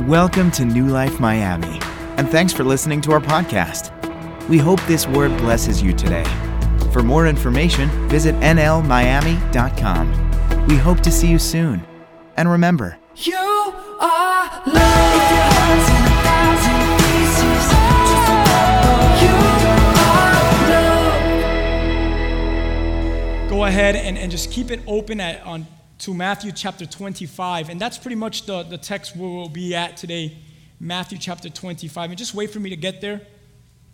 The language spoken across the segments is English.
Welcome to New Life Miami, and thanks for listening to our podcast. We hope this word blesses you today. For more information, visit nlmiami.com. We hope to see you soon. And remember, You are love. If your heart's in a thousand pieces, just remember you are love. go ahead and, and just keep it open at, on, to Matthew chapter 25. And that's pretty much the, the text where we'll be at today, Matthew chapter 25. And just wait for me to get there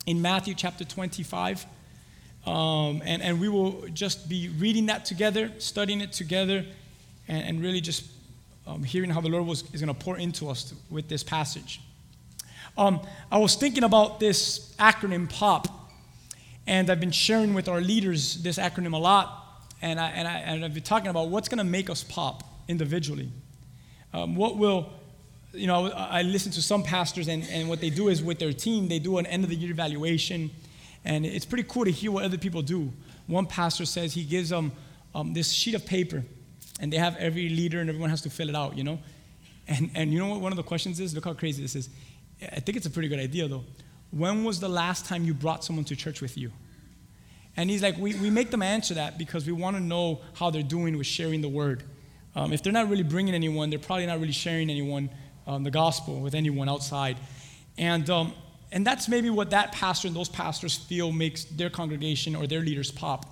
in Matthew chapter 25. Um, and, and we will just be reading that together, studying it together, and, and really just um, hearing how the Lord was, is going to pour into us with this passage. Um, I was thinking about this acronym POP, and I've been sharing with our leaders this acronym a lot. And, I, and, I, and I've been talking about what's going to make us pop individually. Um, what will, you know, I listen to some pastors, and, and what they do is with their team, they do an end of the year evaluation. And it's pretty cool to hear what other people do. One pastor says he gives them um, this sheet of paper, and they have every leader, and everyone has to fill it out, you know? And, and you know what one of the questions is? Look how crazy this is. I think it's a pretty good idea, though. When was the last time you brought someone to church with you? And he's like, we, we make them answer that because we want to know how they're doing with sharing the word. Um, if they're not really bringing anyone, they're probably not really sharing anyone, um, the gospel, with anyone outside. And, um, and that's maybe what that pastor and those pastors feel makes their congregation or their leaders pop.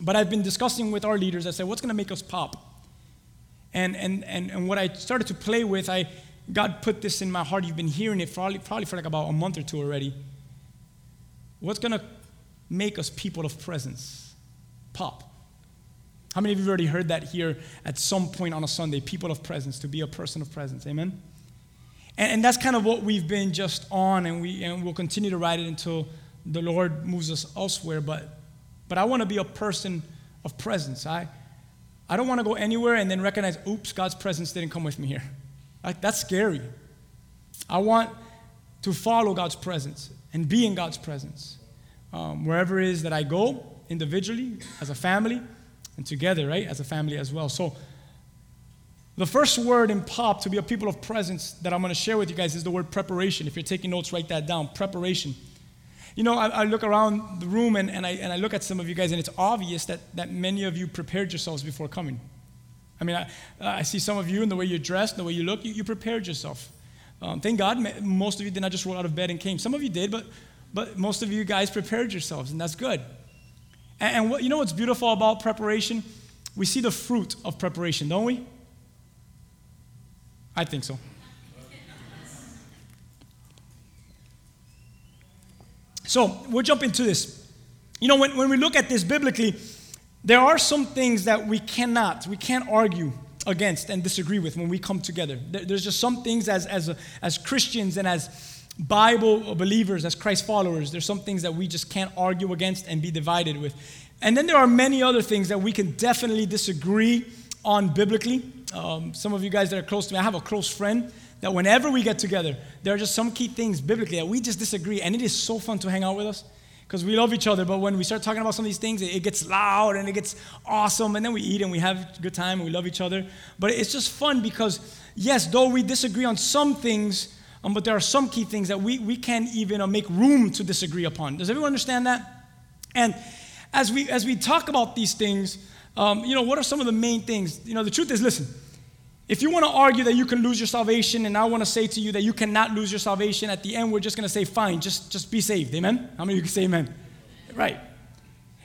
But I've been discussing with our leaders, I said, what's going to make us pop? And, and, and, and what I started to play with, I, God put this in my heart. You've been hearing it probably, probably for like about a month or two already. What's going to make us people of presence? Pop. How many of you have already heard that here at some point on a Sunday? People of presence, to be a person of presence. Amen? And, and that's kind of what we've been just on, and, we, and we'll continue to ride it until the Lord moves us elsewhere. But, but I want to be a person of presence. I, I don't want to go anywhere and then recognize, oops, God's presence didn't come with me here. Like, that's scary. I want to follow God's presence and be in God's presence. Um, wherever it is that I go, individually, as a family, and together, right, as a family as well. So, the first word in POP to be a people of presence that I'm going to share with you guys is the word preparation. If you're taking notes, write that down preparation. You know, I, I look around the room and, and, I, and I look at some of you guys, and it's obvious that, that many of you prepared yourselves before coming. I mean, I, I see some of you in the way you're dressed, the way you look, you, you prepared yourself. Um, thank God, most of you did not just roll out of bed and came. Some of you did, but, but most of you guys prepared yourselves, and that's good. And, and what, you know what's beautiful about preparation? We see the fruit of preparation, don't we? I think so. So we'll jump into this. You know, when, when we look at this biblically, there are some things that we cannot, we can't argue against and disagree with when we come together. There- There's just some things as, as, as Christians and as Bible believers, as Christ followers, there's some things that we just can't argue against and be divided with. And then there are many other things that we can definitely disagree on biblically. Um, some of you guys that are close to me, I have a close friend that whenever we get together, there are just some key things biblically that we just disagree. And it is so fun to hang out with us because we love each other. But when we start talking about some of these things, it, gets loud and it gets awesome. And then we eat and we have a good time and we love each other. But it's just fun because, yes, though we disagree on some things, um, but there are some key things that we, we can't even uh, make room to disagree upon. Does everyone understand that? And as we, as we talk about these things, um, you know, what are some of the main things? You know, the truth is, listen, if you want to argue that you can lose your salvation, and I want to say to you that you cannot lose your salvation, at the end, we're just going to say, fine, just, just be saved. Amen? How many of you can say amen? Right.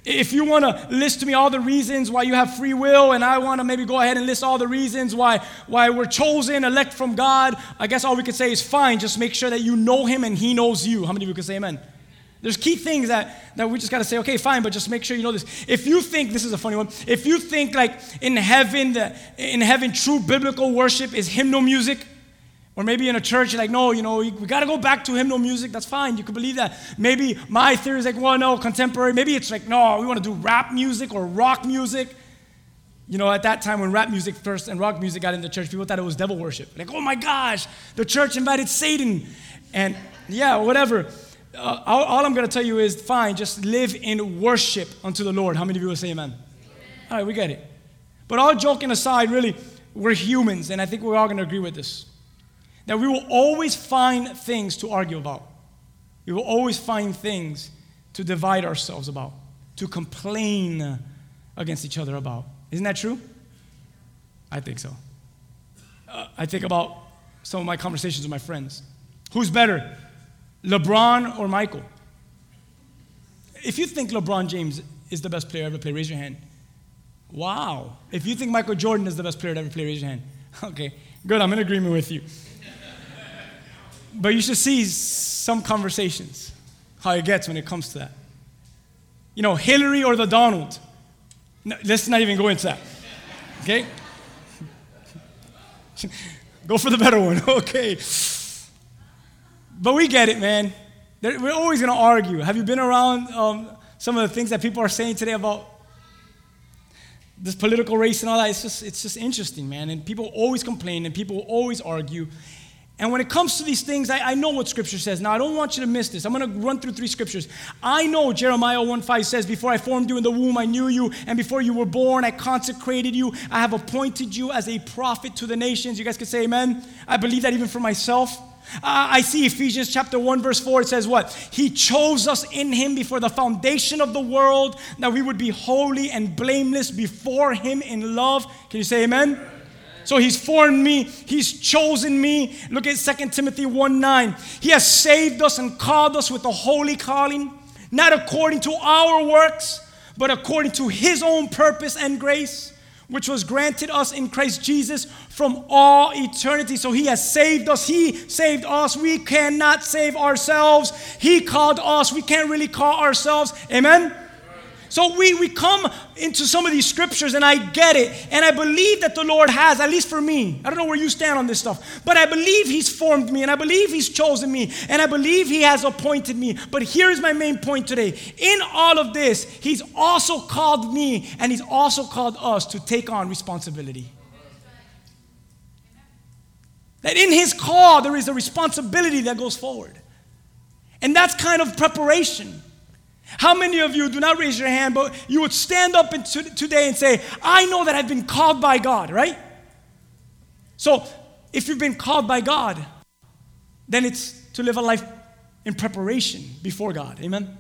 If you want to list to me all the reasons why you have free will, and I want to maybe go ahead and list all the reasons why, why we're chosen, elect from God, I guess all we could say is fine, just make sure that you know Him and He knows you. How many of you can say amen? There's key things that, that we just got to say, okay, fine, but just make sure you know this. If you think, this is a funny one, if you think like in heaven, the, in heaven, true biblical worship is hymnal music, or maybe in a church, you're like, no, you know, we, we got to go back to hymnal music. That's fine. You can believe that. Maybe my theory is like, well, no, contemporary. Maybe it's like, no, we want to do rap music or rock music. You know, at that time when rap music first and rock music got into church, people thought it was devil worship. Like, oh my gosh, the church invited Satan. And yeah, whatever. Uh, all, all I'm going to tell you is fine, just live in worship unto the Lord. How many of you will say amen? All right, we get it. But all joking aside, really, we're humans, and I think we're all going to agree with this. That we will always find things to argue about. We will always find things to divide ourselves about, to complain against each other about. Isn't that true? I think so. Uh, I think about some of my conversations with my friends. Who's better, LeBron or Michael? If you think LeBron James is the best player ever played, raise your hand. Wow. If you think Michael Jordan is the best player ever played, raise your hand. Okay, good. I'm in agreement with you. But you should see some conversations, how it gets when it comes to that. You know, Hillary or the Donald. No, let's not even go into that. Okay? go for the better one. Okay. But we get it, man. We're always going to argue. Have you been around um, some of the things that people are saying today about this political race and all that? It's just, it's just interesting, man. And people always complain and people always argue. And when it comes to these things, I, I, know what Scripture says. Now, I don't want you to miss this. I'm going to run through three Scriptures. I know Jeremiah 1 5 says, Before I formed you in the womb, I knew you, and before you were born, I consecrated you. I have appointed you as a prophet to the nations. You guys can say amen. I believe that even for myself. Uh, I see Ephesians chapter 1, verse 4. It says, What? He chose us in Him before the foundation of the world that we would be holy and blameless before Him in love. Can you say amen? So he's formed me, he's chosen me. Look at 2 Timothy 1 9. He has saved us and called us with a holy calling, not according to our works, but according to his own purpose and grace, which was granted us in Christ Jesus from all eternity. So he has saved us, he saved us. We cannot save ourselves. He called us, we can't really call ourselves. Amen. So we, we come into some of these scriptures and I get it. And I believe that the Lord has, at least for me, I don't know where you stand on this stuff, but I believe He's formed me and I believe He's chosen me and I believe He has appointed me. But here's my main point today. In all of this, He's also called me and He's also called us to take on responsibility. That in His call, there is a responsibility that goes forward. And that's kind of preparation. How many of you do not raise your hand, but you would stand up today and say, I know that I've been called by God, right? So, if you've been called by God, then it's to live a life in preparation before God. Amen?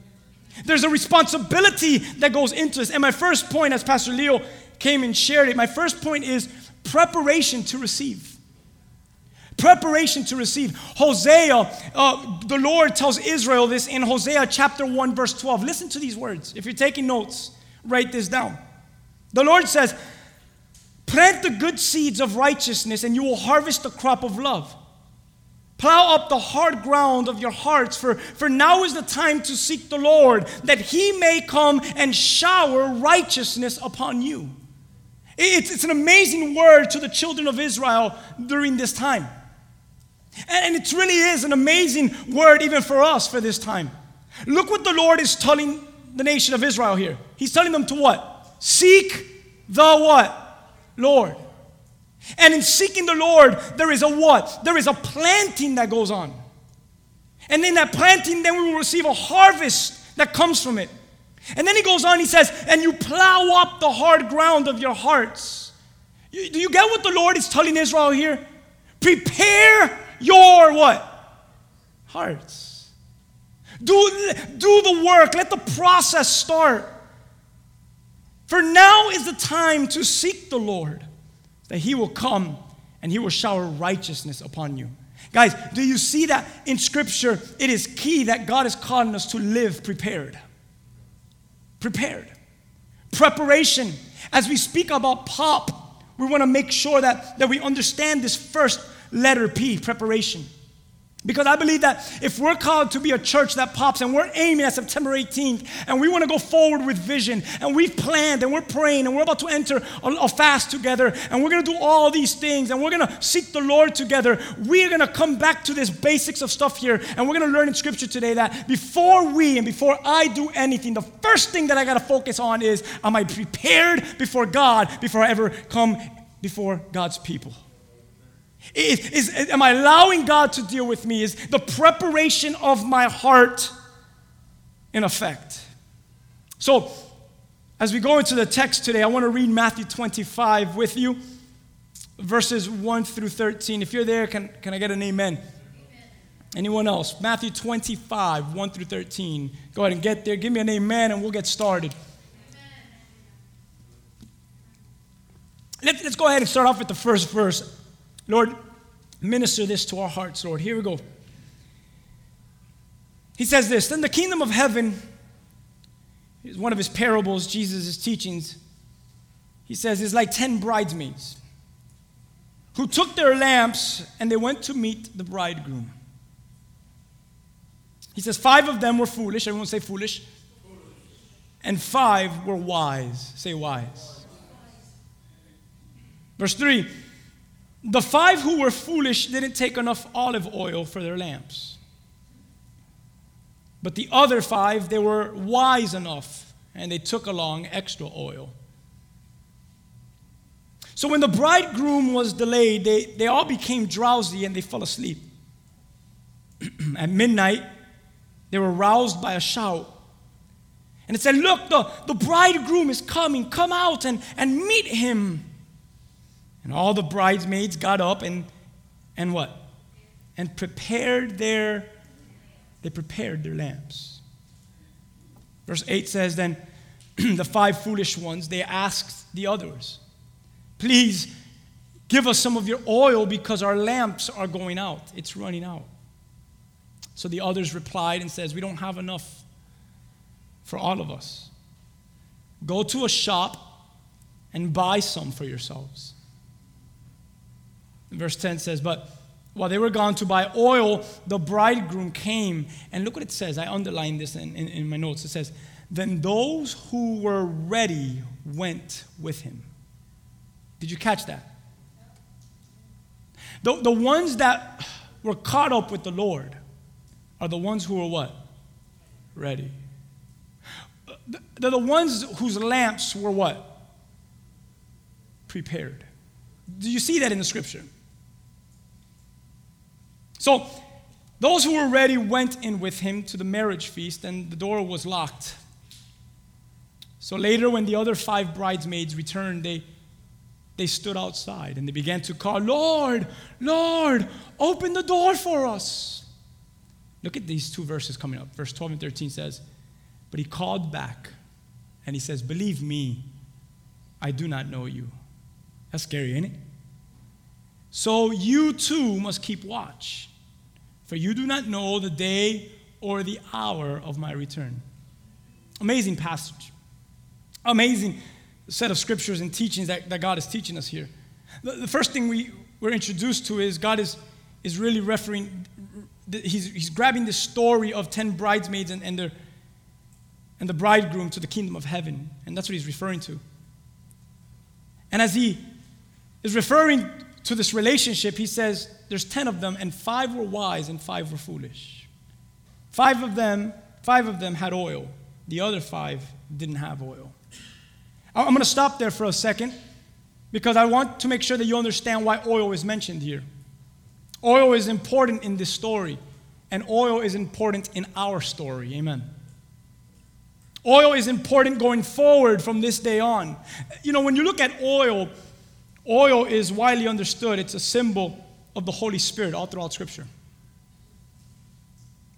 There's a responsibility that goes into this. And my first point, as Pastor Leo came and shared it, my first point is preparation to receive preparation to receive. Hosea, uh, the Lord tells Israel this in Hosea chapter 1, verse 12. Listen to these words. If you're taking notes, write this down. The Lord says, Plant the good seeds of righteousness, and you will harvest the crop of love. Plow up the hard ground of your hearts, for, for now is the time to seek the Lord, that he may come and shower righteousness upon you. It's, it's an amazing word to the children of Israel during this time. And it really is an amazing word, even for us, for this time. Look what the Lord is telling the nation of Israel here. He's telling them to what? Seek the what? Lord. And in seeking the Lord, there is a what? There is a planting that goes on. And in that planting, then we will receive a harvest that comes from it. And then he goes on, he says, and you plow up the hard ground of your hearts. You, do you get what the Lord is telling Israel here? Prepare your what? Hearts. Do, do the work. Let the process start. For now is the time to seek the Lord, that He will come and He will shower righteousness upon you. Guys, do you see that in Scripture? It is key that God is calling us to live prepared. Prepared. Preparation. As we speak about pop, we want to make sure that, that we understand this first Letter P, preparation. Because I believe that if we're called to be a church that pops and we're aiming at September 18th and we want to go forward with vision and we've planned and we're praying and we're about to enter a, fast together and we're going to do all these things and we're going to seek the Lord together, we're going to come back to this basics of stuff here and we're going to learn in scripture today that before we and before I do anything, the first thing that I got to focus on is am I prepared before God before I ever come before God's people? Is, is, am I allowing God to deal with me? Is the preparation of my heart in effect? So, as we go into the text today, I want to read Matthew 25 with you. verses 1 through 13. If you're there, can, can I get an amen? Anyone else? Matthew 25, 1 through 13. Go ahead and get there. Give me an amen and we'll get started. Let's, let's go ahead and start off with the first verse. Lord, minister this to our hearts, Lord. Here we go. He says this Then the kingdom of heaven is one of his parables, Jesus' teachings. He says, is like 10 bridesmaids who took their lamps and they went to meet the bridegroom. He says, Five of them were foolish. Everyone say foolish. And five were wise. Say wise. Verse 3 The five who were foolish didn't take enough olive oil for their lamps. But the other five, they were wise enough and they took along extra oil. So when the bridegroom was delayed, they, they all became drowsy and they fell asleep. At midnight, they were roused by a shout. And it said, Look, the, the bridegroom is coming. Come out and, and meet him. And all the bridesmaids got up and, and what? And prepared their, they prepared their lamps. Verse 8 says, Then the five foolish ones, they asked the others, Please give us some of your oil because our lamps are going out. It's running out. So the others replied and says, We don't have enough for all of us. Go to a shop and buy some for yourselves. Verse 10 says, But while they were gone to buy oil, the bridegroom came. And look what it says. I underlined this in, in, in my notes. It says, Then those who were ready went with him. Did you catch that? The, the ones that were caught up with the Lord are the ones who are what? Ready. They're the ones whose lamps were what? Prepared. Do you see that in the scripture? So, those who were ready went in with him to the marriage feast, and the door was locked. So later, when the other five bridesmaids returned, they they stood outside and they began to call, Lord, Lord, open the door for us. Look at these two verses coming up. Verse 12 and 13 says, But he called back and he says, Believe me, I do not know you. That's scary, ain't it? So you too must keep watch, for you do not know the day or the hour of my return. Amazing passage. Amazing set of scriptures and teachings that, that God is teaching us here. The, the first thing we, we're introduced to is God is, is really referring, he's, he's grabbing the story of 10 bridesmaids and, and, their, and the bridegroom to the kingdom of heaven. And that's what he's referring to. And as he is referring to this relationship, he says there's 10 of them, and five were wise and five were foolish. Five of them, five of them had oil. The other five didn't have oil. I'm going to stop there for a second because I want to make sure that you understand why oil is mentioned here. Oil is important in this story, and oil is important in our story. Amen. Oil is important going forward from this day on. You know, when you look at oil, oil is widely understood, it's a symbol of the Holy Spirit all throughout Scripture.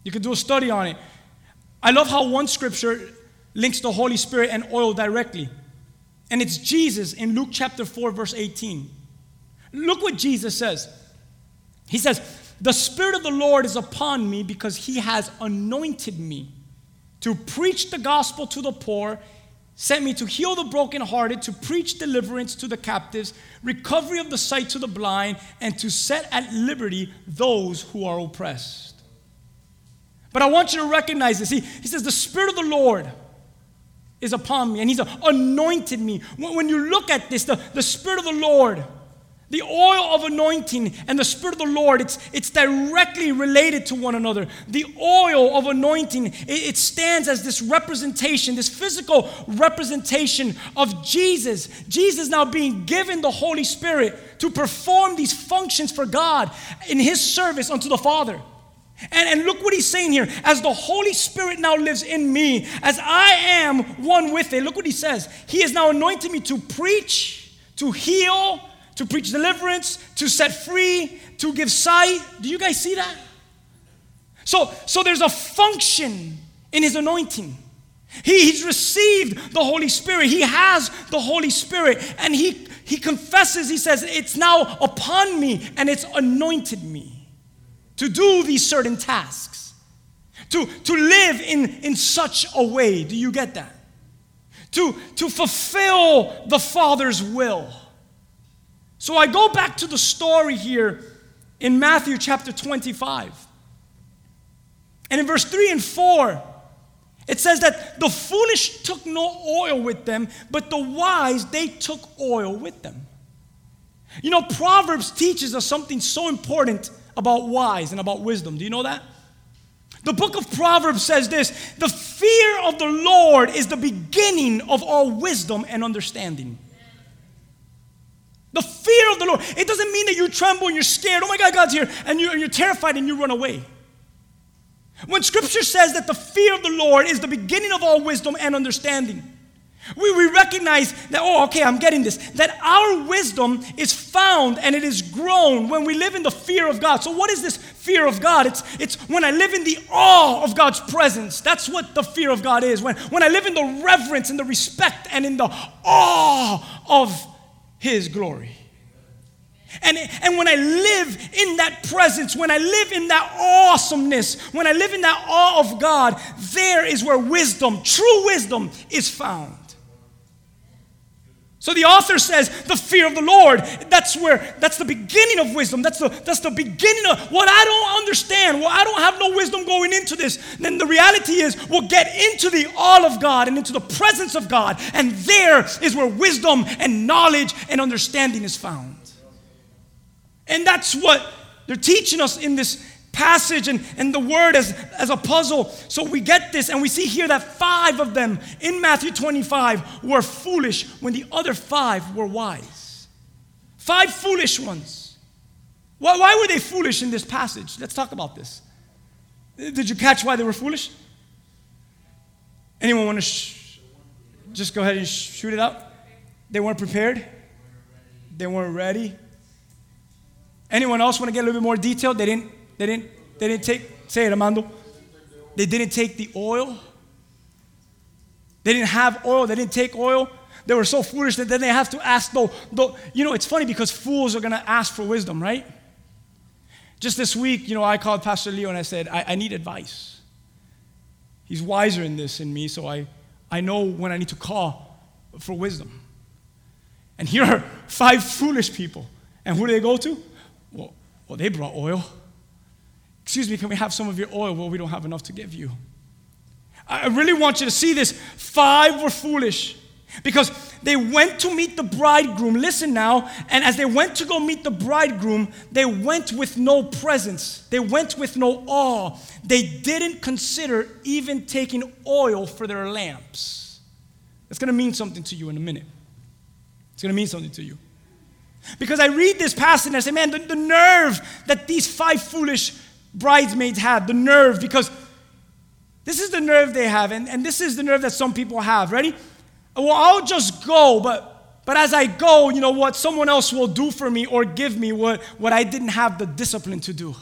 You can do a study on it. I love how one scripture links the Holy Spirit and oil directly. And it's Jesus in Luke chapter 4, verse 18. Look what Jesus says. He says, The Spirit of the Lord is upon me because he has anointed me to preach the gospel to the poor, sent me to heal the brokenhearted, to preach deliverance to the captives, recovery of the sight to the blind, and to set at liberty those who are oppressed. But I want you to recognize this. He, he says, The Spirit of the Lord is upon me and he's anointed me. When you look at this, the, the Spirit of the Lord, the oil of anointing and the Spirit of the Lord, it's, it's directly related to one another. The oil of anointing, it, it stands as this representation, this physical representation of Jesus. Jesus now being given the Holy Spirit to perform these functions for God in his service unto the Father. And, and look what he's saying here. As the Holy Spirit now lives in me, as I am one with it, look what he says. He has now anointed me to preach, to heal, to preach deliverance, to set free, to give sight. Do you guys see that? So, so there's a function in his anointing. He, he's received the Holy Spirit. He has the Holy Spirit. And he, he confesses, he says, It's now upon me and it's anointed me to do these certain tasks, to, to live in, in such a way. Do you get that? To, to fulfill the Father's will. So I go back to the story here in Matthew chapter 25. And in verse 3 and 4, it says that the foolish took no oil with them, but the wise, they took oil with them. You know, Proverbs teaches us something so important about wise and about wisdom. Do you know that? The book of Proverbs says this the fear of the Lord is the beginning of all wisdom and understanding. The fear of the Lord. It doesn't mean that you tremble and you're scared. Oh my God, God's here. And you're, you're terrified and you run away. When scripture says that the fear of the Lord is the beginning of all wisdom and understanding, we, we recognize that, oh, okay, I'm getting this. That our wisdom is found and it is grown when we live in the fear of God. So, what is this fear of God? It's, it's when I live in the awe of God's presence. That's what the fear of God is. When, when I live in the reverence and the respect and in the awe of His glory. And, and when I live in that presence, when I live in that awesomeness, when I live in that awe of God, there is where wisdom, true wisdom, is found. So the author says the fear of the Lord, that's where that's the beginning of wisdom. That's the that's the beginning of what I don't understand. Well, I don't have no wisdom going into this. Then the reality is we'll get into the all of God and into the presence of God, and there is where wisdom and knowledge and understanding is found. And that's what they're teaching us in this passage and, and the word as, as a puzzle. So we get this, and we see here that five of them in Matthew 25 were foolish when the other five were wise. Five foolish ones. Why, why were they foolish in this passage? Let's talk about this. Did you catch why they were foolish? Anyone want to sh- just go ahead and sh- shoot it out? They weren't prepared. They weren't ready. Anyone else want to get a little bit more detailed? They didn't, they didn't, they didn't take, say it, Amando. They didn't take the oil. They didn't have oil. They didn't take oil. They were so foolish that then they have to ask, though, though you know, it's funny because fools are going to ask for wisdom, right? Just this week, you know, I called Pastor Leo and I said, I, I need advice. He's wiser in this than me, so I, I know when I need to call for wisdom. And here are five foolish people. And who do they go to? Well, well, they brought oil. Excuse me, can we have some of your oil? Well, we don't have enough to give you. I really want you to see this. Five were foolish because they went to meet the bridegroom. Listen now, and as they went to go meet the bridegroom, they went with no presence, they went with no awe. They didn't consider even taking oil for their lamps. It's gonna mean something to you in a minute. It's gonna mean something to you. Because I read this passage and I say, man, the, the nerve that these five foolish bridesmaids have the nerve, because this is the nerve they have, and, and this is the nerve that some people have. Ready? Well, I'll just go, but, but as I go, you know what? Someone else will do for me or give me what, what I didn't have the discipline to do.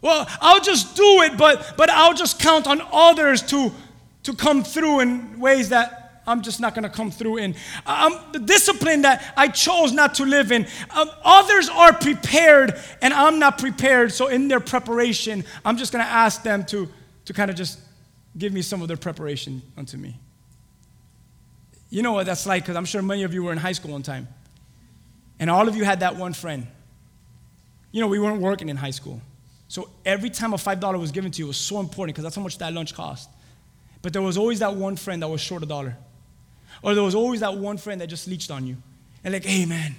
Well, I'll just do it, but, but I'll just count on others to, to come through in ways that I'm just not going to come through in. Um, the discipline that I chose not to live in. Um, others are prepared and I'm not prepared. So, in their preparation, I'm just going to ask them to, to kind of just give me some of their preparation unto me. You know what that's like because I'm sure many of you were in high school one time. And all of you had that one friend. You know, we weren't working in high school. So every time a $5 was given to you, was so important because that's how much that lunch cost. But there was always that one friend that was short a dollar. Or there was always that one friend that just leeched on you. And like, hey man,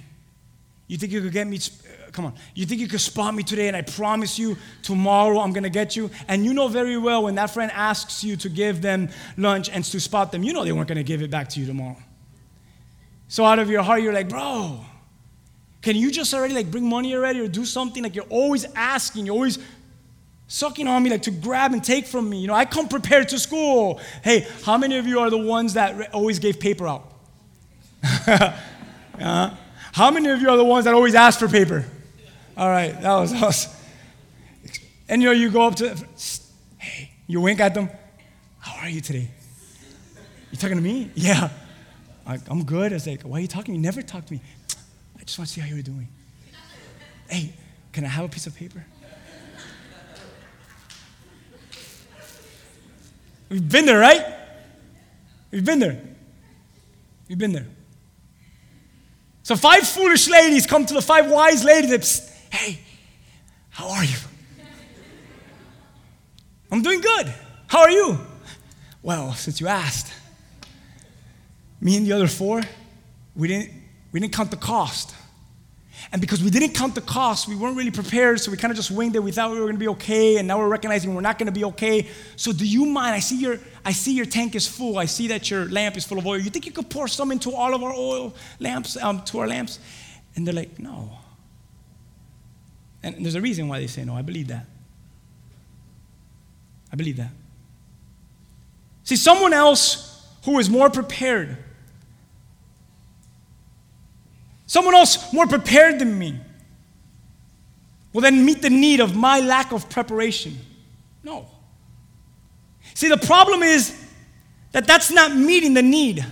you think you could get me? Uh, come on. You think you could spot me today and I promise you tomorrow I'm going to get you? And you know very well when that friend asks you to give them lunch and to spot them, you know they weren't going to give it back to you tomorrow. So out of your heart, you're like, bro, can you just already like bring money already or do something? Like you're always asking, you're always sucking on me like to grab and take from me. You know, I come prepared to school. Hey, how many of you are the ones that always gave paper out? Uh, how many of you are the ones that always ask for paper? All right, that was us. And you know, you go up to, hey, you wink at them. How are you today? You talking to me? Yeah. I, I'm good. I was like, why are you talking to me? Never talk to me. I just want to see how you're doing. Hey, can I have a piece of paper? We've been there, right? We've been there. We've been there. So five foolish ladies come to the five wise ladies. And, "Psst, hey, how are you? I'm doing good. How are you? Well, since you asked, me and the other four, we didn't, we didn't count the cost. And because we didn't count the cost, we weren't really prepared, so we kind of just winged it. We thought we were going to be okay, and now we're recognizing we're not going to be okay. So, do you mind? I see your, I see your tank is full. I see that your lamp is full of oil. You think you could pour some into all of our oil lamps, um, to our lamps? And they're like, no. And there's a reason why they say no. I believe that. I believe that. See, someone else who is more prepared someone else more prepared than me will then meet the need of my lack of preparation. No. See, the problem is that that's not meeting the need.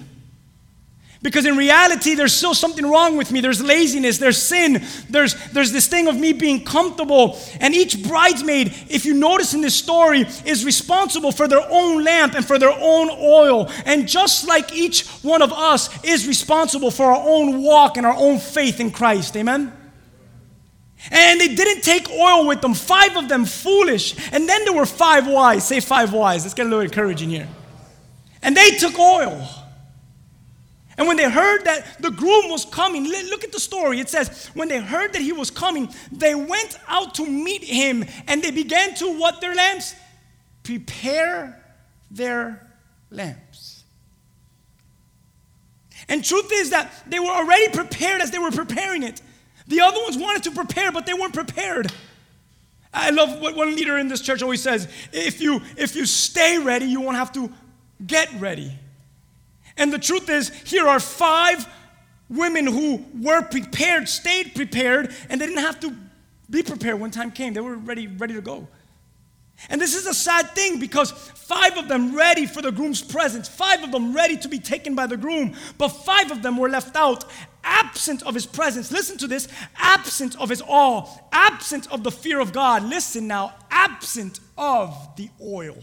Because in reality, there's still something wrong with me. There's laziness, there's sin, there's, there's this thing of me being comfortable. And each bridesmaid, if you notice in this story, is responsible for their own lamp and for their own oil. And just like each one of us is responsible for our own walk and our own faith in Christ. Amen? And they didn't take oil with them, five of them foolish. And then there were five wise. Say five wise. Let's get a little encouraging here. And they took oil. And when they heard that the groom was coming, look at the story. It says, when they heard that he was coming, they went out to meet him and they began to what their lamps? Prepare their lamps. And truth is that they were already prepared as they were preparing it. The other ones wanted to prepare, but they weren't prepared. I love what one leader in this church always says if you, if you stay ready, you won't have to get ready. And the truth is, here are five women who were prepared, stayed prepared, and they didn't have to be prepared when time came. They were ready, ready to go. And this is a sad thing because five of them ready for the groom's presence, five of them ready to be taken by the groom, but five of them were left out, absent of his presence. Listen to this absent of his awe, absent of the fear of God. Listen now, absent of the oil.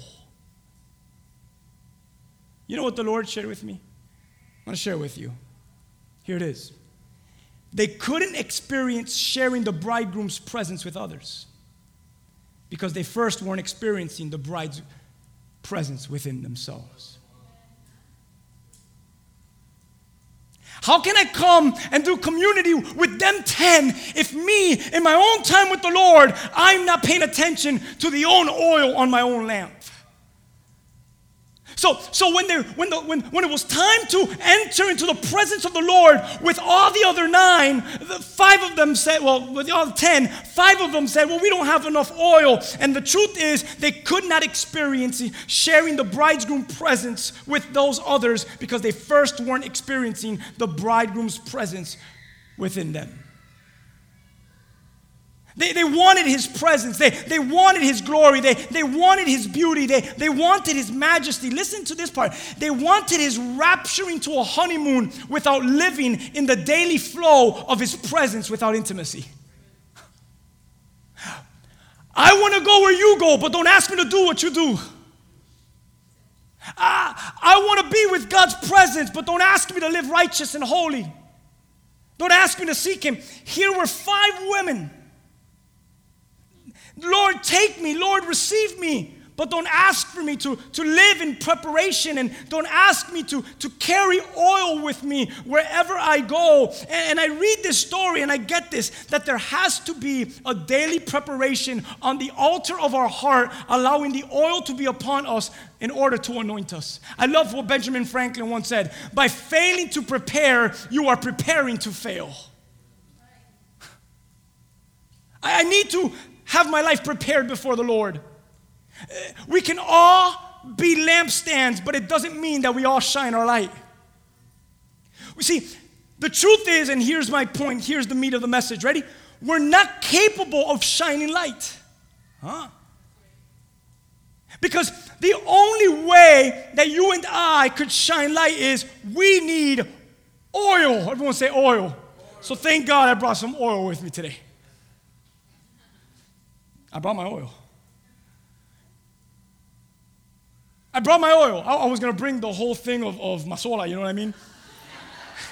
You know what the Lord shared with me? I want to share with you. Here it is. They couldn't experience sharing the bridegroom's presence with others because they first weren't experiencing the bride's presence within themselves. How can I come and do community with them 10 if me, in my own time with the Lord, I'm not paying attention to the own oil on my own lamp? So, so when, they, when, the, when, when it was time to enter into the presence of the Lord with all the other nine, five of them said, well, with all the ten, five of them said, well, we don't have enough oil. And the truth is, they could not experience sharing the bridegroom presence with those others because they first weren't experiencing the bridegroom's presence within them. They, they wanted his presence. They, they wanted his glory. They, they wanted his beauty. They, they wanted his majesty. Listen to this part. They wanted his rapturing to a honeymoon without living in the daily flow of his presence without intimacy. I want to go where you go, but don't ask me to do what you do. I, I want to be with God's presence, but don't ask me to live righteous and holy. Don't ask me to seek Him. Here were five women Lord, take me. Lord, receive me. But don't ask for me to, to live in preparation and don't ask me to, to carry oil with me wherever I go. And, and I read this story and I get this that there has to be a daily preparation on the altar of our heart, allowing the oil to be upon us in order to anoint us. I love what Benjamin Franklin once said by failing to prepare, you are preparing to fail. I need to have my life prepared before the Lord. Uh, we can all be lampstands, but it doesn't mean that we all shine our light. We see, The truth is, and here's my point, here's the meat of the message. Ready? We're not capable of shining light. Huh? Because the only way that you and I could shine light is we need oil. Everyone say oil. So thank God I brought some oil with me today. I brought my oil. I brought my oil. I, I was going to bring the whole thing of, of Mazola, you know what I mean?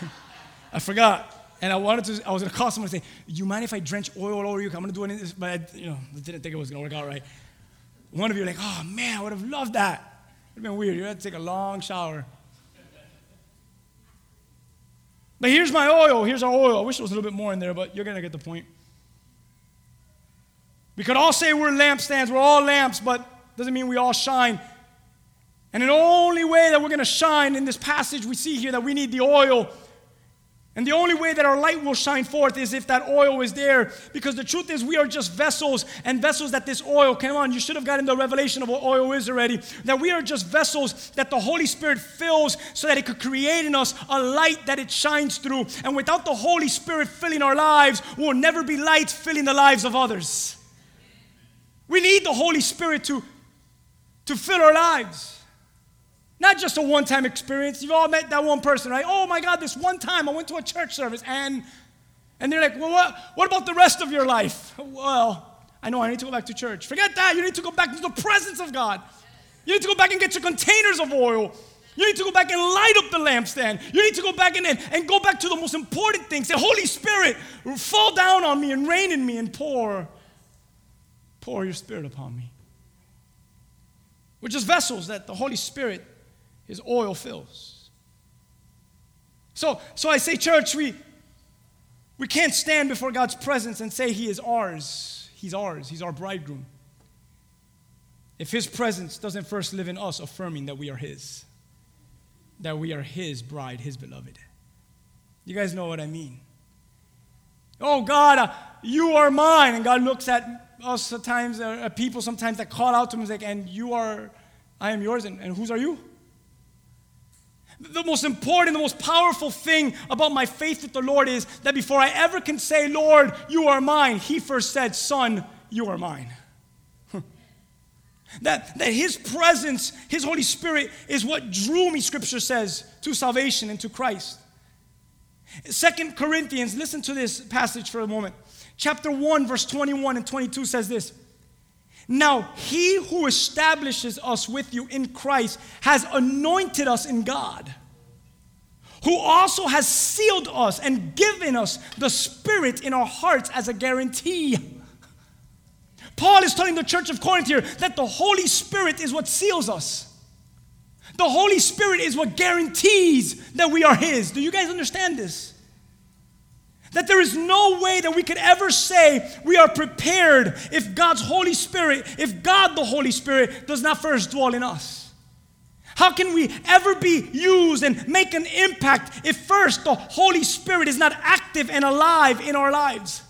I forgot. And I wanted to, I was going to call someone and say, you mind if I drench oil all over you? I'm going to do it, but I, you know, I didn't think it was going to work out right. One of you like, oh man, I would have loved that. It would have been weird. You had to take a long shower. But here's my oil. Here's our oil. I wish there was a little bit more in there, but you're going to get the point. We could all say we're lampstands, we're all lamps, but doesn't mean we all shine. And the only way that we're going to shine in this passage we see here that we need the oil and the only way that our light will shine forth is if that oil is there. Because the truth is, we are just vessels, and vessels that this oil, come on, you should have gotten the revelation of what oil is already. That we are just vessels that the Holy Spirit fills so that it could create in us a light that it shines through. And without the Holy Spirit filling our lives, we'll never be lights filling the lives of others. We need the Holy Spirit to, to fill our lives. Not just a one time experience. You've all met that one person, right? Oh my God, this one time I went to a church service and, and they're like, well, what, what about the rest of your life? Well, I know I need to go back to church. Forget that. You need to go back to the presence of God. You need to go back and get your containers of oil. You need to go back and light up the lampstand. You need to go back and, and, and go back to the most important things. Say, Holy Spirit, fall down on me and rain in me and pour, pour your spirit upon me. We're just vessels that the Holy Spirit his oil fills. So, so I say, church, we, we can't stand before God's presence and say He is ours. He's ours. He's our bridegroom. If His presence doesn't first live in us, affirming that we are His, that we are His bride, His beloved. You guys know what I mean. Oh, God, uh, you are mine. And God looks at us sometimes, uh, people sometimes that call out to Him, like, and you are, I am yours, and, and whose are you? The most important, the most powerful thing about my faith with the Lord is that before I ever can say, Lord, you are mine, He first said, Son, you are mine. that, that His presence, His Holy Spirit, is what drew me, Scripture says, to salvation and to Christ. Second Corinthians, listen to this passage for a moment. Chapter 1, verse 21 and 22 says this. Now, he who establishes us with you in Christ has anointed us in God, who also has sealed us and given us the Spirit in our hearts as a guarantee. Paul is telling the church of Corinth here that the Holy Spirit is what seals us. The Holy Spirit is what guarantees that we are His. Do you guys understand this? That there is no way that we could ever say we are prepared if God's Holy Spirit, if God the Holy Spirit does not first dwell in us. How can we ever be used and make an impact if first the Holy Spirit is not active and alive in our lives?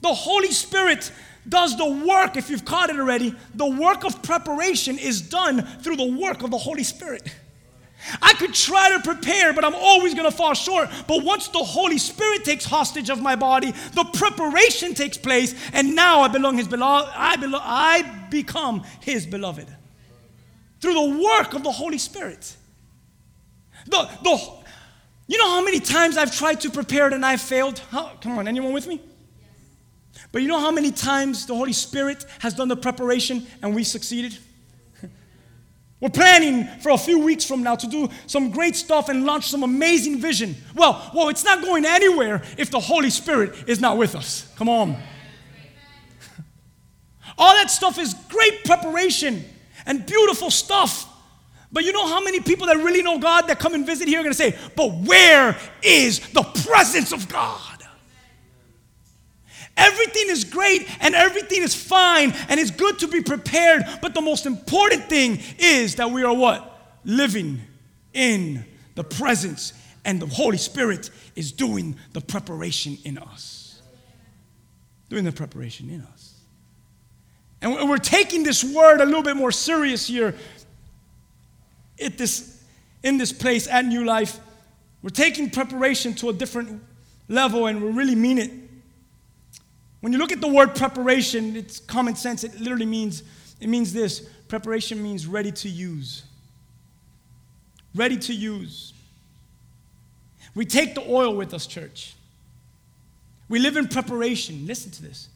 The Holy Spirit does the work, if you've caught it already, the work of preparation is done through the work of the Holy Spirit. I could try to prepare, but I'm always going to fall short. But once the Holy Spirit takes hostage of my body, the preparation takes place, and now I belong His beloved. I, belo- I become His beloved through the work of the Holy Spirit. The, the, you know how many times I've tried to prepare and I've failed? Come on, anyone with me? But you know how many times the Holy Spirit has done the preparation and we succeeded? We're planning for a few weeks from now to do some great stuff and launch some amazing vision. Well, well, it's not going anywhere if the Holy Spirit is not with us. Come on. All that stuff is great preparation and beautiful stuff. But you know how many people that really know God that come and visit here are going to say, But where is the presence of God? Everything is great and everything is fine and it's good to be prepared. But the most important thing is that we are what? Living in the presence and the Holy Spirit is doing the preparation in us. Doing the preparation in us. And we're taking this word a little bit more serious here at this, in this place at New Life We're taking preparation to a different level and we really mean it. When you look at the word preparation, it's common sense. It literally means it means this. Preparation means ready to use. Ready to use. We take the oil with us, church. We live in preparation. Listen to this.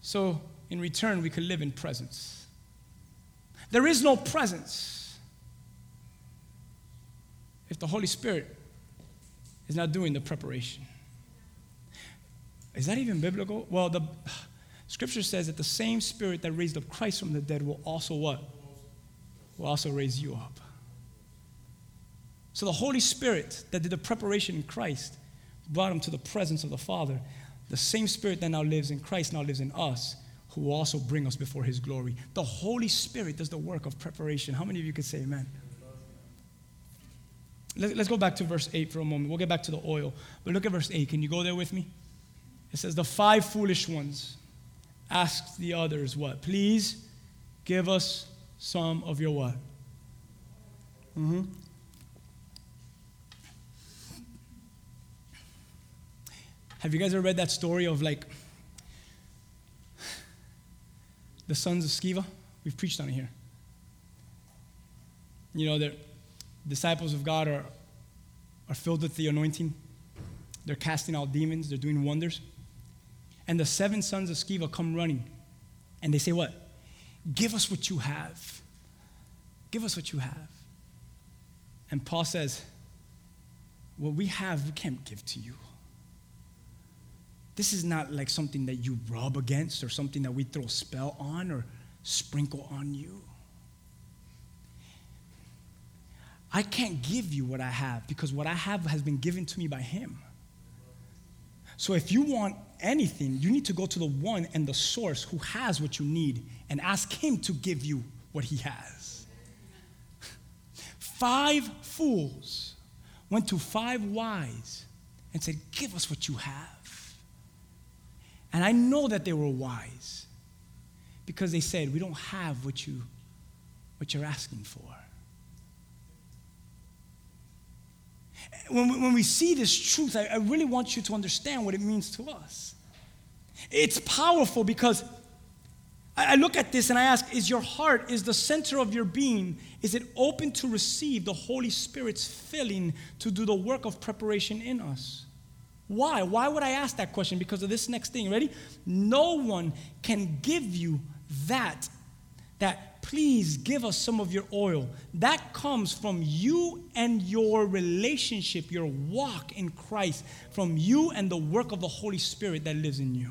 So, in return, we can live in presence. There is no presence if the Holy Spirit is not doing the preparation. Is that even biblical? Well, the scripture says that the same spirit that raised up Christ from the dead will also what? Will also raise you up. So the Holy Spirit that did the preparation in Christ brought him to the presence of the Father. The same spirit that now lives in Christ now lives in us, who will also bring us before his glory. The Holy Spirit does the work of preparation. How many of you could say amen? Let's go back to verse 8 for a moment. We'll get back to the oil. But look at verse 8. Can you go there with me? It says, The five foolish ones asked the others, What? Please give us some of your what? Mm-hmm. Have you guys ever read that story of like the sons of Sceva? We've preached on it here. You know, the disciples of God are, are filled with the anointing. They're casting out demons, they're doing wonders. And the seven sons of Sceva come running. And they say, What? Give us what you have. Give us what you have. And Paul says, What we have, we can't give to you. This is not like something that you rub against or something that we throw a spell on or sprinkle on you. I can't give you what I have because what I have has been given to me by Him. So if you want anything, you need to go to the one and the source who has what you need and ask Him to give you what He has. Five fools went to five wise and said, Give us what you have. And I know that they were wise because they said, We don't have what, you, what you're asking for. When we, when we see this truth, I, I really want you to understand what it means to us. It's powerful because I, I look at this and I ask, is your heart, is the center of your being, is it open to receive the Holy Spirit's filling to do the work of preparation in us? Why? Why would I ask that question? Because of this next thing. Ready? No one can give you that, that please give us some of your oil. That comes from you and your relationship, your walk in Christ, from you and the work of the Holy Spirit that lives in you.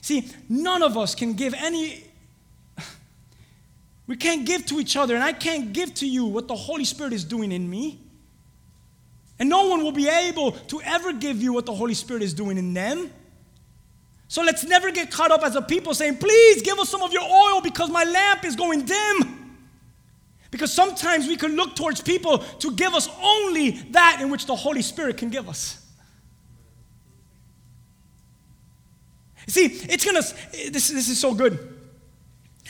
See, none of us can give any. We can't give to each other, and I can't give to you what the Holy Spirit is doing in me. And no one will be able to ever give you what the Holy Spirit is doing in them. So let's never get caught up as a people saying, please give us some of your oil because my lamp is going dim. Because sometimes we can look towards people to give us only that in which the Holy Spirit can give us. See, it's gonna, this, this is so good.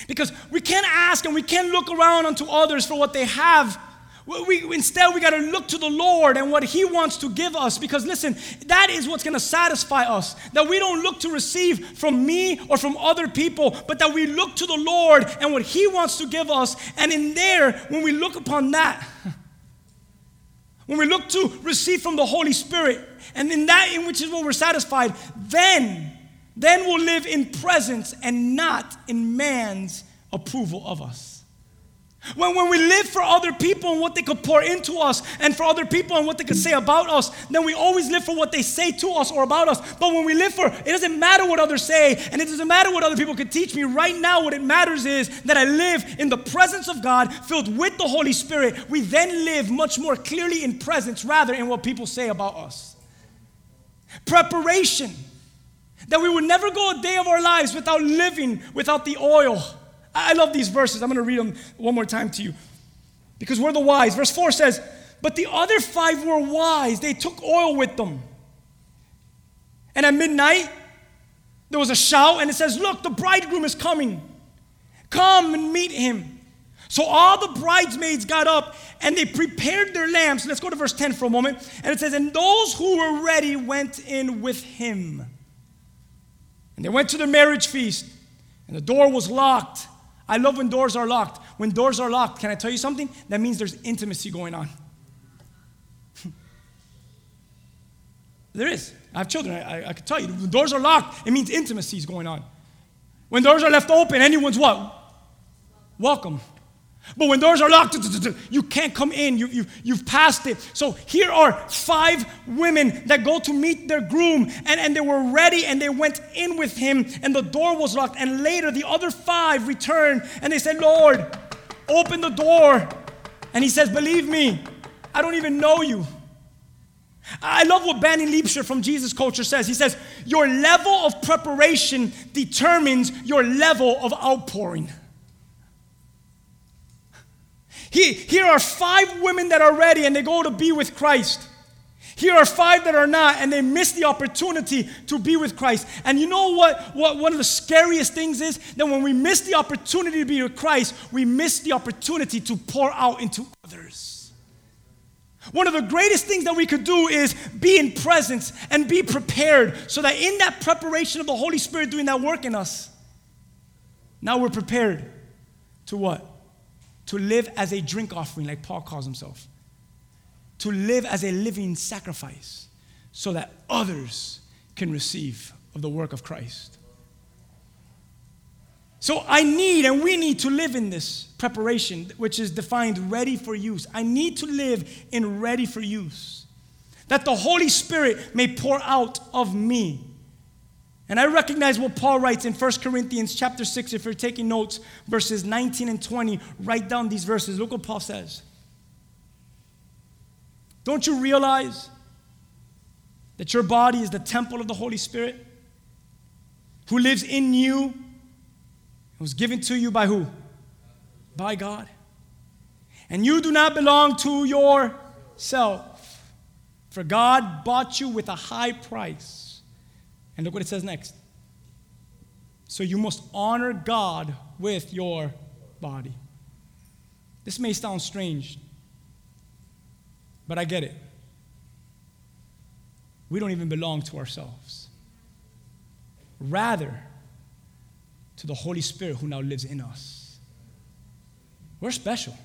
Because we can't ask and we can't look around unto others for what they have we, instead, we got to look to the Lord and what He wants to give us because, listen, that is what's going to satisfy us. That we don't look to receive from me or from other people, but that we look to the Lord and what He wants to give us. And in there, when we look upon that, when we look to receive from the Holy Spirit, and in that in which is what we're satisfied, then, then we'll live in presence and not in man's approval of us. When, when we live for other people and what they could pour into us, and for other people and what they could say about us, then we always live for what they say to us or about us. But when we live for, it doesn't matter what others say, and it doesn't matter what other people could teach me. Right now, what it matters is that I live in the presence of God, filled with the Holy Spirit. We then live much more clearly in presence rather in what people say about us. Preparation. That we would never go a day of our lives without living without the oil I love these verses. I'm going to read them one more time to you because we're the wise. Verse 4 says, But the other five were wise. They took oil with them. And at midnight, there was a shout, and it says, Look, the bridegroom is coming. Come and meet him. So all the bridesmaids got up and they prepared their lamps. Let's go to verse 10 for a moment. And it says, And those who were ready went in with him. And they went to the marriage feast, and the door was locked. I love when doors are locked. When doors are locked, can I tell you something? That means there's intimacy going on. there is. I have children. I, I, I can tell you. When doors are locked, it means intimacy is going on. When doors are left open, anyone's what? Welcome. But when doors are locked, you can't come in. You, you, you've passed it. So here are five women that go to meet their groom, and, and they were ready and they went in with him, and the door was locked. And later, the other five returned and they said, Lord, open the door. And he says, Believe me, I don't even know you. I love what Banning Liebscher from Jesus Culture says. He says, Your level of preparation determines your level of outpouring. He, here are five women that are ready and they go to be with Christ. Here are five that are not, and they miss the opportunity to be with Christ. And you know what, what one of the scariest things is? That when we miss the opportunity to be with Christ, we miss the opportunity to pour out into others. One of the greatest things that we could do is be in presence and be prepared so that in that preparation of the Holy Spirit doing that work in us, now we're prepared to what? To live as a drink offering, like Paul calls himself, to live as a living sacrifice so that others can receive of the work of Christ. So I need and we need to live in this preparation, which is defined ready for use. I need to live in ready for use, that the Holy Spirit may pour out of me and I recognize what Paul writes in 1 Corinthians chapter 6. If you're taking notes, verses 19 and 20, write down these verses. Look what Paul says. Don't you realize that your body is the temple of the Holy Spirit who lives in you? It was given to you by who? By God. And you do not belong to yourself, for God bought you with a high price. And look what it says next. So you must honor God with your body. This may sound strange, but I get it. We don't even belong to ourselves, rather, to the Holy Spirit who now lives in us. We're special.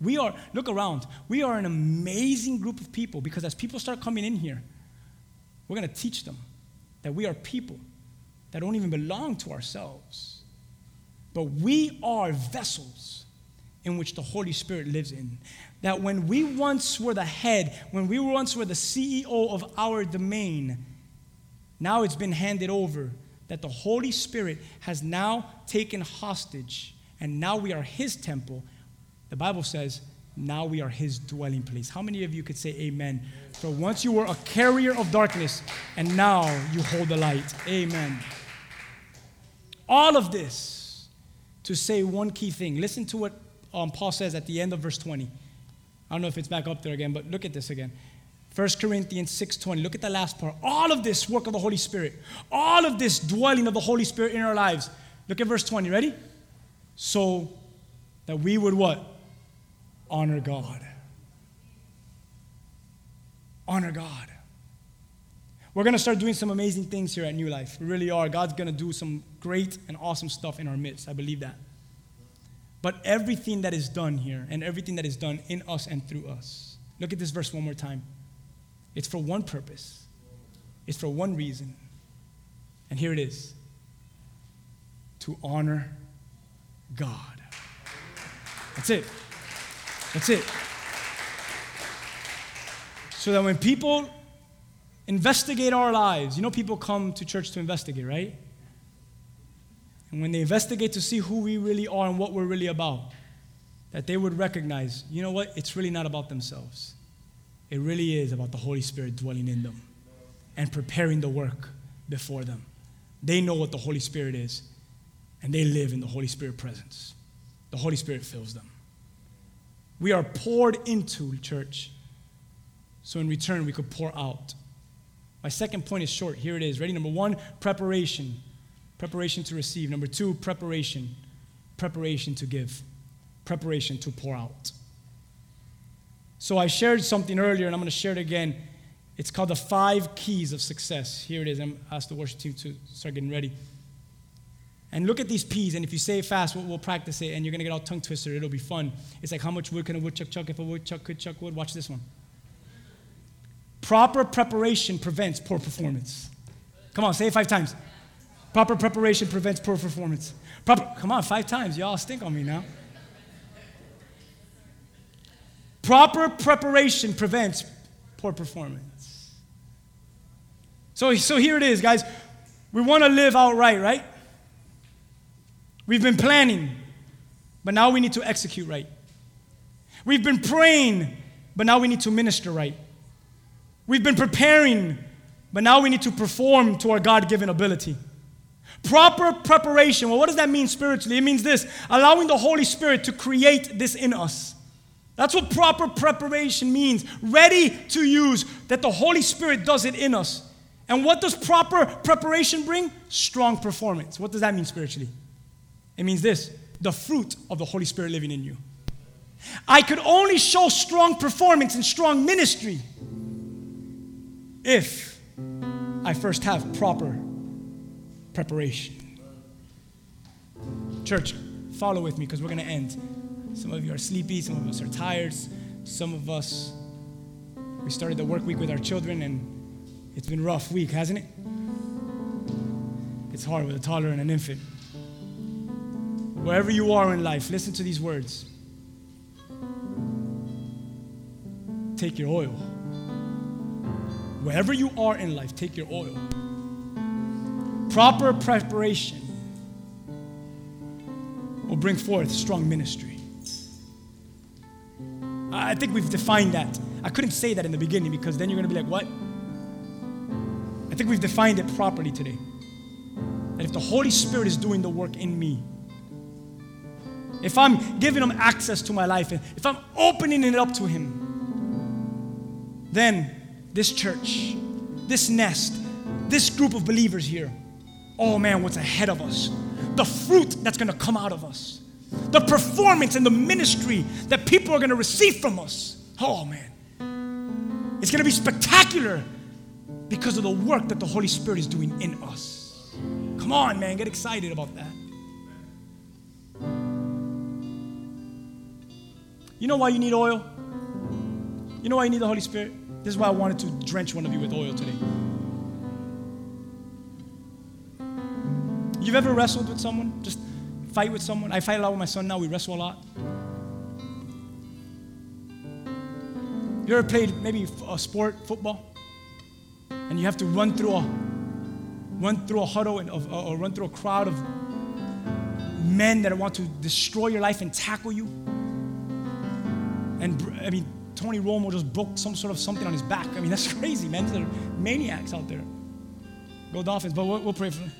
We are, look around, we are an amazing group of people because as people start coming in here, we're going to teach them that we are people that don't even belong to ourselves, but we are vessels in which the Holy Spirit lives in. That when we once were the head, when we once were the CEO of our domain, now it's been handed over that the Holy Spirit has now taken hostage, and now we are His temple. The Bible says, now we are His dwelling place. How many of you could say amen? For once you were a carrier of darkness, and now you hold the light. Amen. All of this to say one key thing. Listen to what um, Paul says at the end of verse 20. I don't know if it's back up there again, but look at this again. 1 Corinthians 6:20. Look at the last part. All of this work of the Holy Spirit, all of this dwelling of the Holy Spirit in our lives. Look at verse 20. Ready? So that we would what? Honor God honor God. We're going to start doing some amazing things here at New Life. We really are. God's going to do some great and awesome stuff in our midst. I believe that. But everything that is done here and everything that is done in us and through us, look at this verse one more time. It's for one purpose, it's for one reason. And here it is to honor God. That's it. That's it. So that when people investigate our lives, you know, people come to church to investigate, right? And when they investigate to see who we really are and what we're really about, that they would recognize, you know what? It's really not about themselves. It really is about the Holy Spirit dwelling in them and preparing the work before them. They know what the Holy Spirit is, and they live in the Holy Spirit presence. The Holy Spirit fills them. We are poured into, church, so in return, we could pour out. My second point is short. Here it is. Ready? Number one, preparation. Preparation to receive. Number two, preparation. Preparation to give. preparation to pour out. So I shared something earlier, and I'm going to share it again. It's called the five keys of success. Here it is. I'm asked the worship team to start getting ready. And look at these peas, and if you say it fast, we'll, we'll practice it, and you're gonna get all tongue twisted. It'll be fun. It's like how much wood can a woodchuck chuck if a woodchuck could chuck wood? Watch this one. Proper preparation prevents poor performance. Come on, say it five times. Proper preparation prevents poor performance. Proper, come on, five times. Y'all stink on me now. Proper preparation prevents poor performance. So, so here it is, guys. We want to live outright, right? We've been planning, but now we need to execute right. We've been praying, but now we need to minister right. We've been preparing, but now we need to perform to our God given ability. Proper preparation. Well, what does that mean spiritually? It means this allowing the Holy Spirit to create this in us. That's what proper preparation means. Ready to use, that the Holy Spirit does it in us. And what does proper preparation bring? Strong performance. What does that mean spiritually? It means this the fruit of the Holy Spirit living in you. I could only show strong performance and strong ministry if I first have proper preparation. Church, follow with me because we're going to end. Some of you are sleepy, some of us are tired, some of us, we started the work week with our children and it's been a rough week, hasn't it? It's hard with a toddler and an infant. Wherever you are in life, listen to these words. Take your oil. Wherever you are in life, take your oil. Proper preparation will bring forth strong ministry. I think we've defined that. I couldn't say that in the beginning because then you're going to be like, what? I think we've defined it properly today. That if the Holy Spirit is doing the work in me, if I'm giving Him access to my life, if I'm opening it up to Him, then this church, this nest, this group of believers here, oh man, what's ahead of us? The fruit that's gonna come out of us, the performance and the ministry that people are gonna receive from us. Oh man, it's gonna be spectacular because of the work that the Holy Spirit is doing in us. Come on, man, get excited about that. You know why you need oil? You know why you need the Holy Spirit? This is why I wanted to drench one of you with oil today. You've ever wrestled with someone? Just fight with someone? I fight a lot with my son now. We wrestle a lot. You ever played maybe a sport, football, and you have to run through a run through a huddle and, or run through a crowd of men that want to destroy your life and tackle you? And I mean, Tony Romo just broke some sort of something on his back. I mean, that's crazy, man. They're maniacs out there. Go Dolphins, but we'll, we'll pray for them.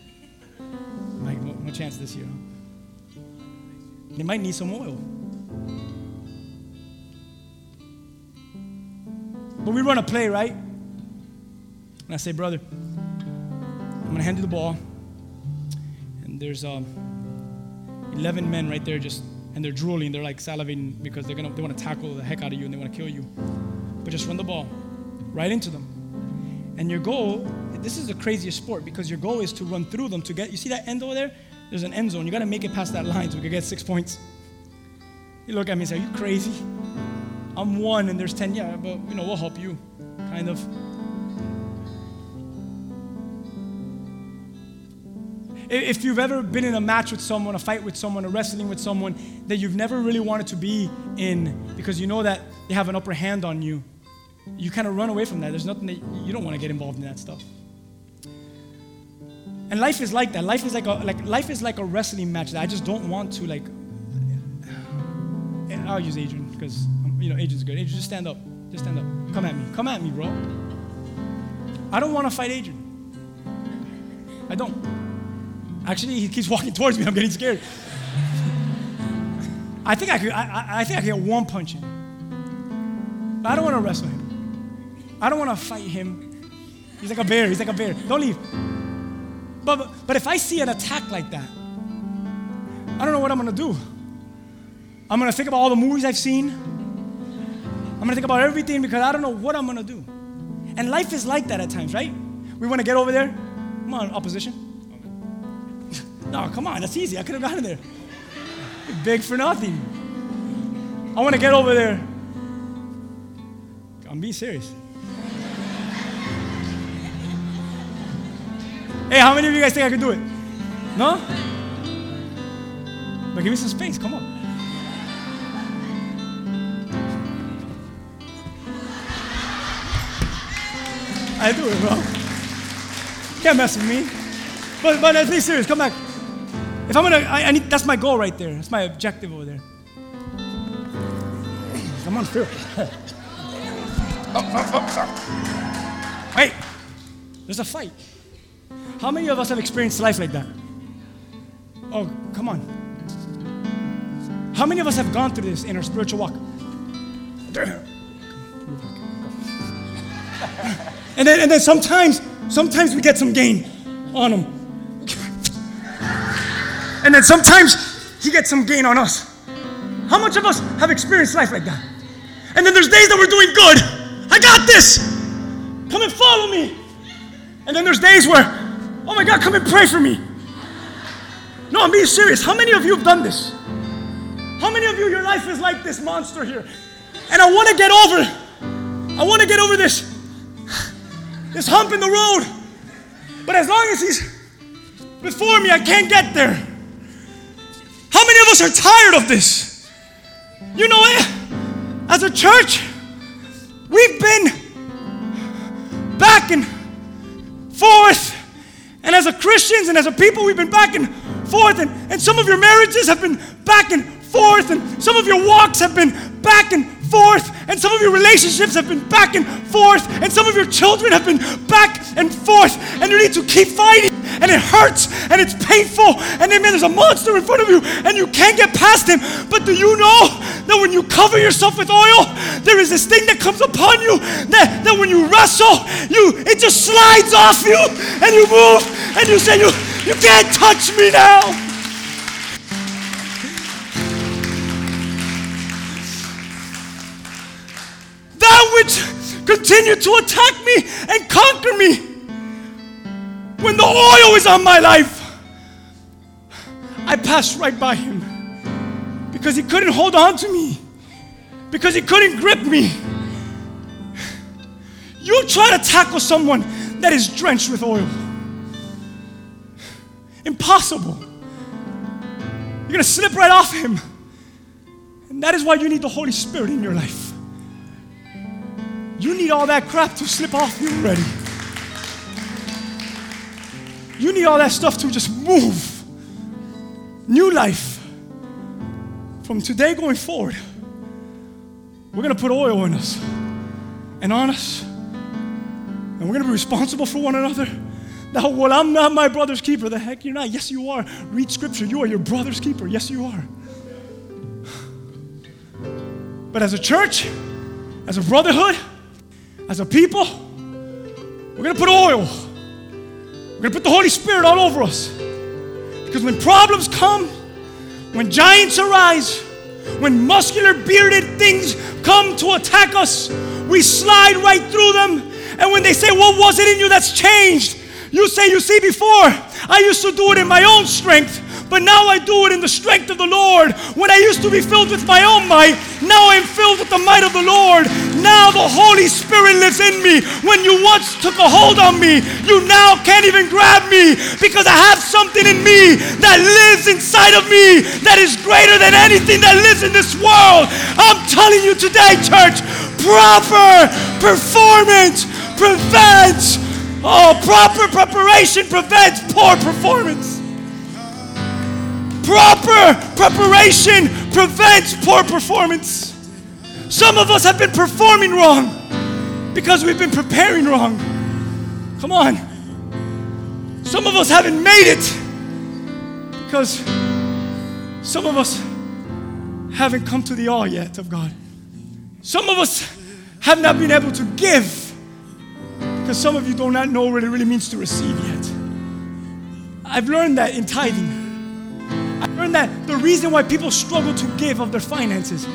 Like, no, no chance this year. They might need some oil. But we run a play, right? And I say, brother, I'm going to hand you the ball. And there's um, 11 men right there just and they're drooling, they're like salivating because they're gonna they want to tackle the heck out of you and they want to kill you. But just run the ball right into them. And your goal, this is the craziest sport because your goal is to run through them to get you see that end over there? There's an end zone. You gotta make it past that line so we can get six points. You look at me and say, Are you crazy? I'm one and there's ten. Yeah, but you know, we'll help you. Kind of. If you've ever been in a match with someone, a fight with someone, a wrestling with someone that you've never really wanted to be in because you know that they have an upper hand on you, you kind of run away from that. There's nothing that you don't want to get involved in that stuff. And life is like that. Life is like a like life is like a wrestling match that I just don't want to like. I'll use Adrian because um, you know Adrian's good. Adrian, just stand up. Just stand up. Come at me. Come at me, bro. I don't want to fight Adrian. I don't. Actually, he keeps walking towards me. I'm getting scared. I think I could. I, I think I could get one punch in. But I don't want to wrestle him. I don't want to fight him. He's like a bear. He's like a bear. Don't leave. But, but but if I see an attack like that, I don't know what I'm gonna do. I'm gonna think about all the movies I've seen. I'm gonna think about everything because I don't know what I'm gonna do. And life is like that at times, right? We wanna get over there. Come on, opposition. No, come on, that's easy. I could have gotten there. Big for nothing. I wanna get over there. I'm being serious. Hey, how many of you guys think I could do it? No? But give me some space, come on. I do it, bro. Can't mess with me. But but let's be serious. Come back. If I'm gonna, I, I need. That's my goal right there. That's my objective over there. Come on, through. Oh, oh, oh, hey, there's a fight. How many of us have experienced life like that? Oh, come on. How many of us have gone through this in our spiritual walk? And then, and then sometimes, sometimes we get some gain on him. And then sometimes he gets some gain on us. How much of us have experienced life like that? And then there's days that we're doing good. I got this. Come and follow me. And then there's days where, oh my God, come and pray for me. No, I'm being serious. How many of you have done this? How many of you, your life is like this monster here? And I want to get over, I want to get over this, this hump in the road. But as long as he's before me, I can't get there. How many of us are tired of this? You know what? As a church, we've been back and forth. And as a Christians and as a people, we've been back and forth. And, and some of your marriages have been back and forth. And some of your walks have been back and forth. And some of your relationships have been back and forth. And some of your children have been back and forth. And you need to keep fighting. And it hurts and it's painful. And man, there's a monster in front of you and you can't get past him. But do you know that when you cover yourself with oil, there is this thing that comes upon you that, that when you wrestle, you it just slides off you and you move and you say, You, you can't touch me now. That which continued to attack me and conquer me when the oil is on my life, I passed right by him because he couldn't hold on to me, because he couldn't grip me. You try to tackle someone that is drenched with oil. Impossible. You're going to slip right off him. And that is why you need the Holy Spirit in your life. You need all that crap to slip off you already. You need all that stuff to just move. New life. From today going forward, we're going to put oil in us and on us. And we're going to be responsible for one another. Now, well, I'm not my brother's keeper. The heck you're not. Yes, you are. Read scripture. You are your brother's keeper. Yes, you are. But as a church, as a brotherhood, as a people, we're going to put oil. We're going to put the Holy Spirit all over us. Because when problems come, when giants arise, when muscular bearded things come to attack us, we slide right through them. And when they say, What was it in you that's changed? You say, You see, before I used to do it in my own strength, but now I do it in the strength of the Lord. When I used to be filled with my own might, now I'm filled with the might of the Lord. Now the Holy Spirit lives in me. When you once took a hold on me, you now can't even grab me because I have something in me that lives inside of me that is greater than anything that lives in this world. I'm telling you today, church, proper performance prevents, oh, proper preparation prevents poor performance. Proper preparation prevents poor performance. Some of us have been performing wrong because we've been preparing wrong. Come on. Some of us haven't made it because some of us haven't come to the all yet of God. Some of us have not been able to give because some of you do not know what it really means to receive yet. I've learned that in tithing. I learned that the reason why people struggle to give of their finances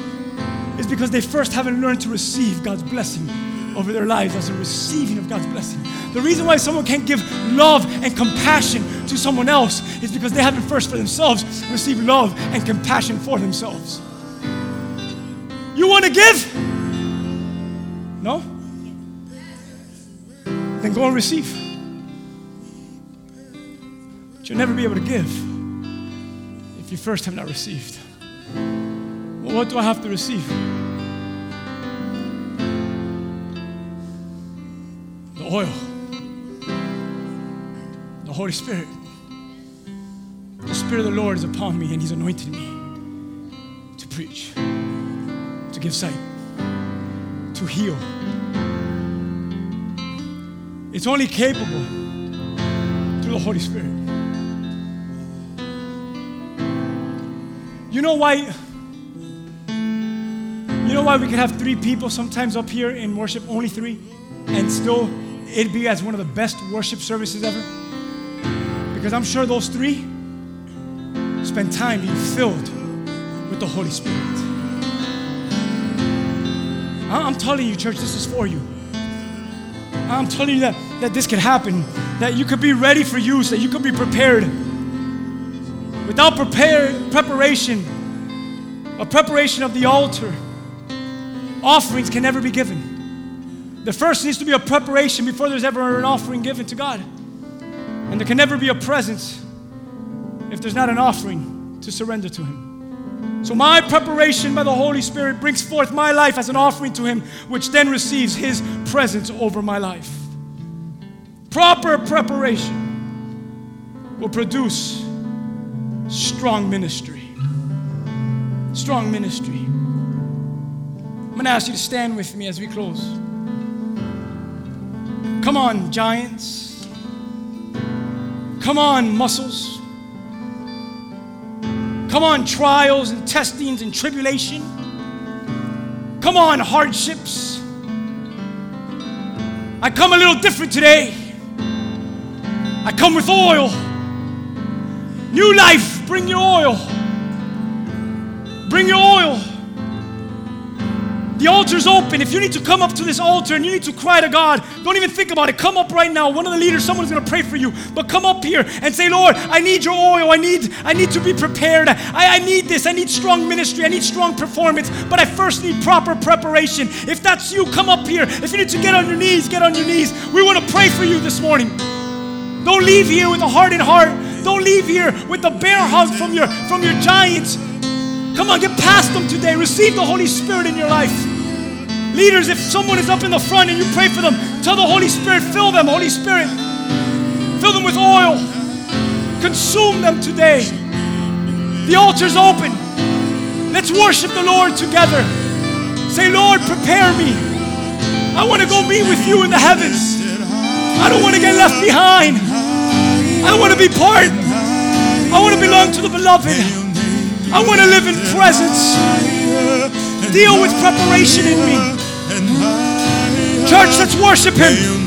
is because they first haven't learned to receive God's blessing over their lives as a receiving of God's blessing. The reason why someone can't give love and compassion to someone else is because they haven't first for themselves received love and compassion for themselves. You want to give? No? Then go and receive. But you'll never be able to give you first have not received. Well, what do I have to receive? The oil, the Holy Spirit. The Spirit of the Lord is upon me, and He's anointed me to preach, to give sight, to heal. It's only capable through the Holy Spirit. You know why? You know why we could have three people sometimes up here in worship, only three, and still it'd be as one of the best worship services ever? Because I'm sure those three spend time being filled with the Holy Spirit. I'm telling you, church, this is for you. I'm telling you that, that this could happen, that you could be ready for use, that you could be prepared. Without prepare, preparation, a preparation of the altar, offerings can never be given. The first needs to be a preparation before there's ever an offering given to God. And there can never be a presence if there's not an offering to surrender to Him. So, my preparation by the Holy Spirit brings forth my life as an offering to Him, which then receives His presence over my life. Proper preparation will produce strong ministry. Strong ministry. I'm going to ask you to stand with me as we close. Come on, giants. Come on, muscles. Come on, trials and testings and tribulation. Come on, hardships. I come a little different today. I come with oil. New life, bring your oil. Bring your oil. The altar's open. If you need to come up to this altar and you need to cry to God, don't even think about it. Come up right now. One of the leaders, someone's gonna pray for you. But come up here and say, Lord, I need your oil. I need, I need to be prepared. I, I need this. I need strong ministry. I need strong performance. But I first need proper preparation. If that's you, come up here. If you need to get on your knees, get on your knees. We want to pray for you this morning. Don't leave here with a hardened heart. Don't leave here with a bear hug from your from your giants. Come on, get past them today. Receive the Holy Spirit in your life. Leaders, if someone is up in the front and you pray for them, tell the Holy Spirit, fill them, Holy Spirit. Fill them with oil. Consume them today. The altar's open. Let's worship the Lord together. Say, Lord, prepare me. I want to go meet with you in the heavens. I don't want to get left behind. I want to be part. I want to belong to the beloved. I want to live in presence. Deal with preparation in me. Church, let's worship Him.